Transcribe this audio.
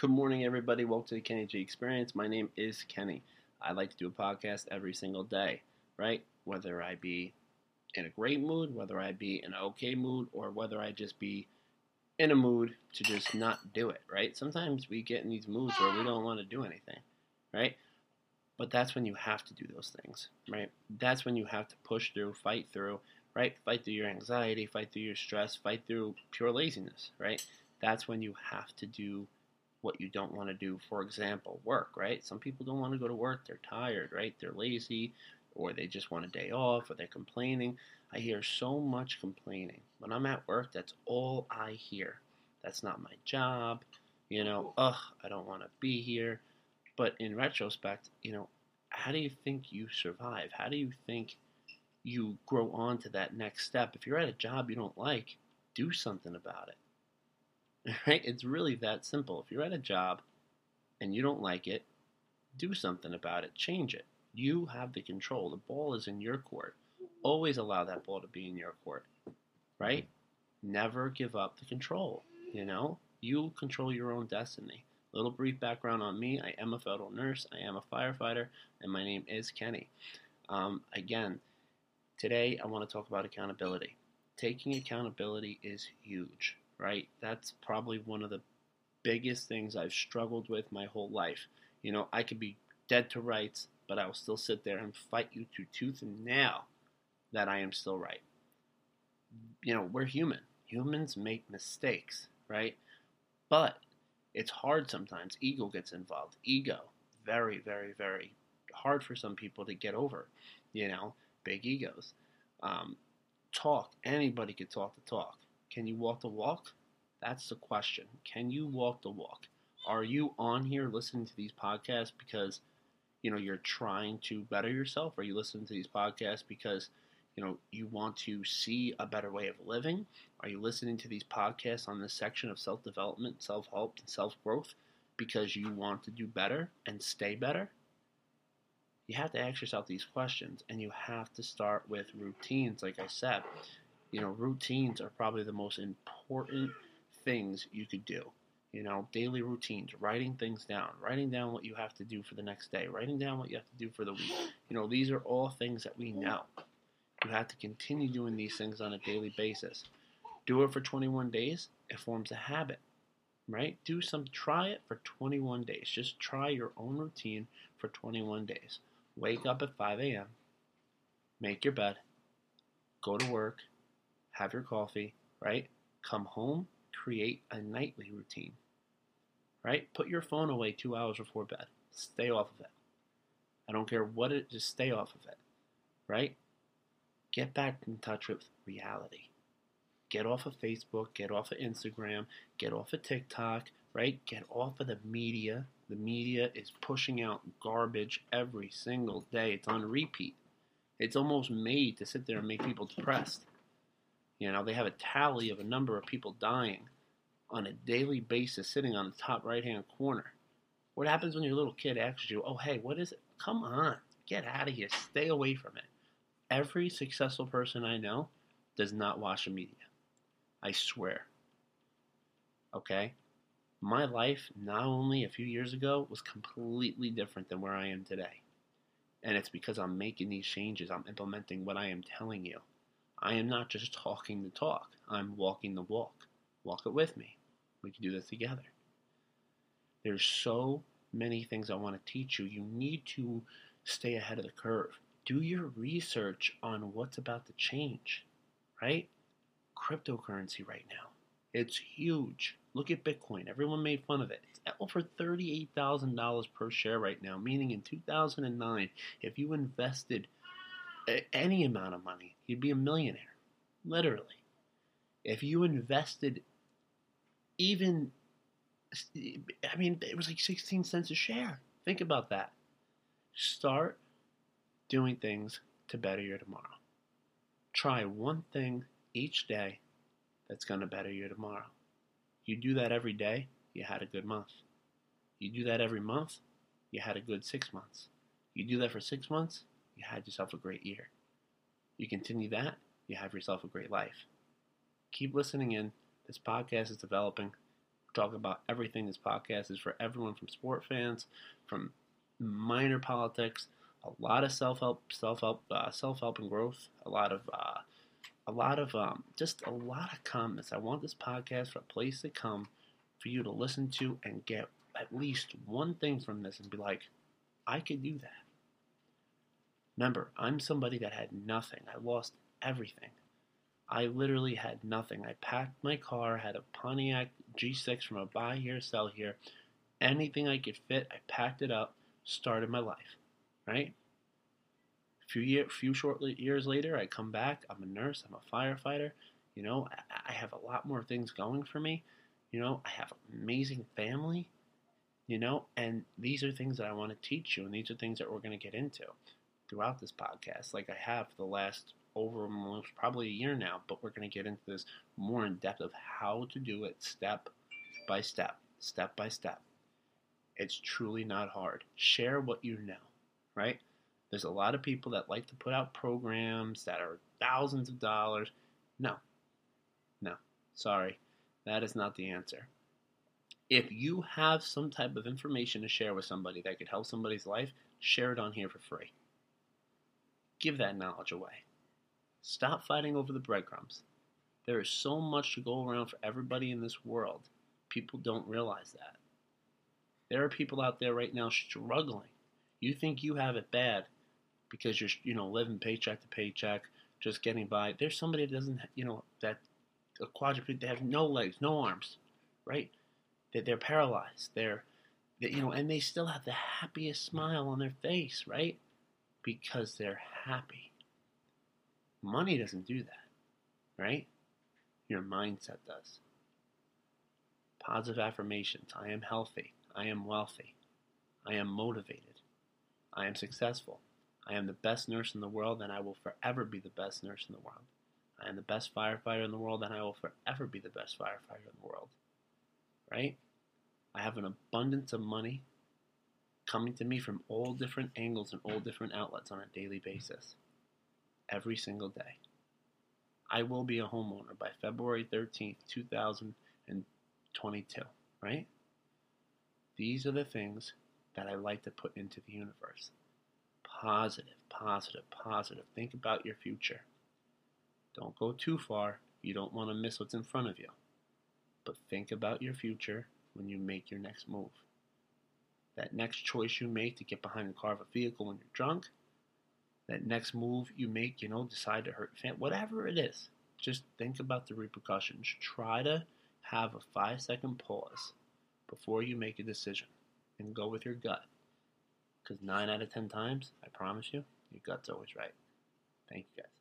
Good morning, everybody. Welcome to the Kenny G Experience. My name is Kenny. I like to do a podcast every single day, right? Whether I be in a great mood, whether I be in an okay mood, or whether I just be in a mood to just not do it, right? Sometimes we get in these moods where we don't want to do anything, right? But that's when you have to do those things, right? That's when you have to push through, fight through, right? Fight through your anxiety, fight through your stress, fight through pure laziness, right? That's when you have to do what you don't want to do. For example, work, right? Some people don't want to go to work, they're tired, right? They're lazy, or they just want a day off, or they're complaining. I hear so much complaining. When I'm at work, that's all I hear. That's not my job. You know, ugh, I don't want to be here. But in retrospect, you know, how do you think you survive? How do you think you grow on to that next step? If you're at a job you don't like, do something about it. Right? It's really that simple. If you're at a job and you don't like it, do something about it. Change it. You have the control. The ball is in your court. Always allow that ball to be in your court. Right? Never give up the control. You know, you control your own destiny. Little brief background on me I am a federal nurse, I am a firefighter, and my name is Kenny. Um, again, today I want to talk about accountability. Taking accountability is huge right? That's probably one of the biggest things I've struggled with my whole life. You know, I could be dead to rights, but I will still sit there and fight you to tooth and nail that I am still right. You know, we're human. Humans make mistakes, right? But it's hard sometimes. Ego gets involved. Ego, very, very, very hard for some people to get over. You know, big egos. Um, talk. Anybody could talk the talk. Can you walk the walk? That's the question. Can you walk the walk? Are you on here listening to these podcasts because you know you're trying to better yourself? Are you listening to these podcasts because you know you want to see a better way of living? Are you listening to these podcasts on this section of self-development, self-help, and self-growth because you want to do better and stay better? You have to ask yourself these questions and you have to start with routines like I said you know, routines are probably the most important things you could do. You know, daily routines, writing things down, writing down what you have to do for the next day, writing down what you have to do for the week. You know, these are all things that we know. You have to continue doing these things on a daily basis. Do it for 21 days, it forms a habit, right? Do some, try it for 21 days. Just try your own routine for 21 days. Wake up at 5 a.m., make your bed, go to work, have your coffee, right? Come home, create a nightly routine, right? Put your phone away two hours before bed. Stay off of it. I don't care what it, just stay off of it, right? Get back in touch with reality. Get off of Facebook, get off of Instagram, get off of TikTok, right? Get off of the media. The media is pushing out garbage every single day. It's on repeat. It's almost made to sit there and make people depressed. You know, they have a tally of a number of people dying on a daily basis sitting on the top right hand corner. What happens when your little kid asks you, oh, hey, what is it? Come on, get out of here, stay away from it. Every successful person I know does not watch the media. I swear. Okay? My life, not only a few years ago, was completely different than where I am today. And it's because I'm making these changes, I'm implementing what I am telling you. I am not just talking the talk, I'm walking the walk. Walk it with me. We can do this together. There's so many things I want to teach you. You need to stay ahead of the curve. Do your research on what's about to change, right? Cryptocurrency right now. It's huge. Look at Bitcoin. Everyone made fun of it. It's over $38,000 per share right now, meaning in 2009, if you invested any amount of money, you'd be a millionaire. Literally. If you invested even, I mean, it was like 16 cents a share. Think about that. Start doing things to better your tomorrow. Try one thing each day that's going to better your tomorrow. You do that every day, you had a good month. You do that every month, you had a good six months. You do that for six months, you had yourself a great year. You continue that, you have yourself a great life. Keep listening in. This podcast is developing. talk about everything. This podcast is for everyone from sport fans, from minor politics, a lot of self help, self help, uh, self help and growth, a lot of, uh, a lot of, um, just a lot of comments. I want this podcast for a place to come for you to listen to and get at least one thing from this and be like, I could do that. Remember, I'm somebody that had nothing. I lost everything. I literally had nothing. I packed my car, had a Pontiac G6 from a buy here, sell here. Anything I could fit, I packed it up, started my life. Right? Few year, few short years later, I come back. I'm a nurse. I'm a firefighter. You know, I, I have a lot more things going for me. You know, I have an amazing family. You know, and these are things that I want to teach you, and these are things that we're going to get into throughout this podcast, like I have for the last over probably a year now, but we're going to get into this more in depth of how to do it step by step, step by step. It's truly not hard. Share what you know, right? There's a lot of people that like to put out programs that are thousands of dollars. No, no, sorry, that is not the answer. If you have some type of information to share with somebody that could help somebody's life, share it on here for free. Give that knowledge away. Stop fighting over the breadcrumbs. There is so much to go around for everybody in this world. People don't realize that. There are people out there right now struggling. You think you have it bad because you're, you know, living paycheck to paycheck, just getting by. There's somebody that doesn't, you know, that a quadruped. they have no legs, no arms, right? That they're paralyzed. They're, they, you know, and they still have the happiest smile on their face, right? Because they're happy. Money doesn't do that, right? Your mindset does. Positive affirmations I am healthy. I am wealthy. I am motivated. I am successful. I am the best nurse in the world, and I will forever be the best nurse in the world. I am the best firefighter in the world, and I will forever be the best firefighter in the world. Right? I have an abundance of money coming to me from all different angles and all different outlets on a daily basis every single day. I will be a homeowner by February 13th, 2022, right? These are the things that I like to put into the universe. Positive, positive, positive. Think about your future. Don't go too far. You don't want to miss what's in front of you. But think about your future when you make your next move. That next choice you make to get behind the car of a vehicle when you're drunk, that next move you make, you know, decide to hurt fan, whatever it is, just think about the repercussions. Try to have a five second pause before you make a decision and go with your gut. Because nine out of ten times, I promise you, your gut's always right. Thank you guys.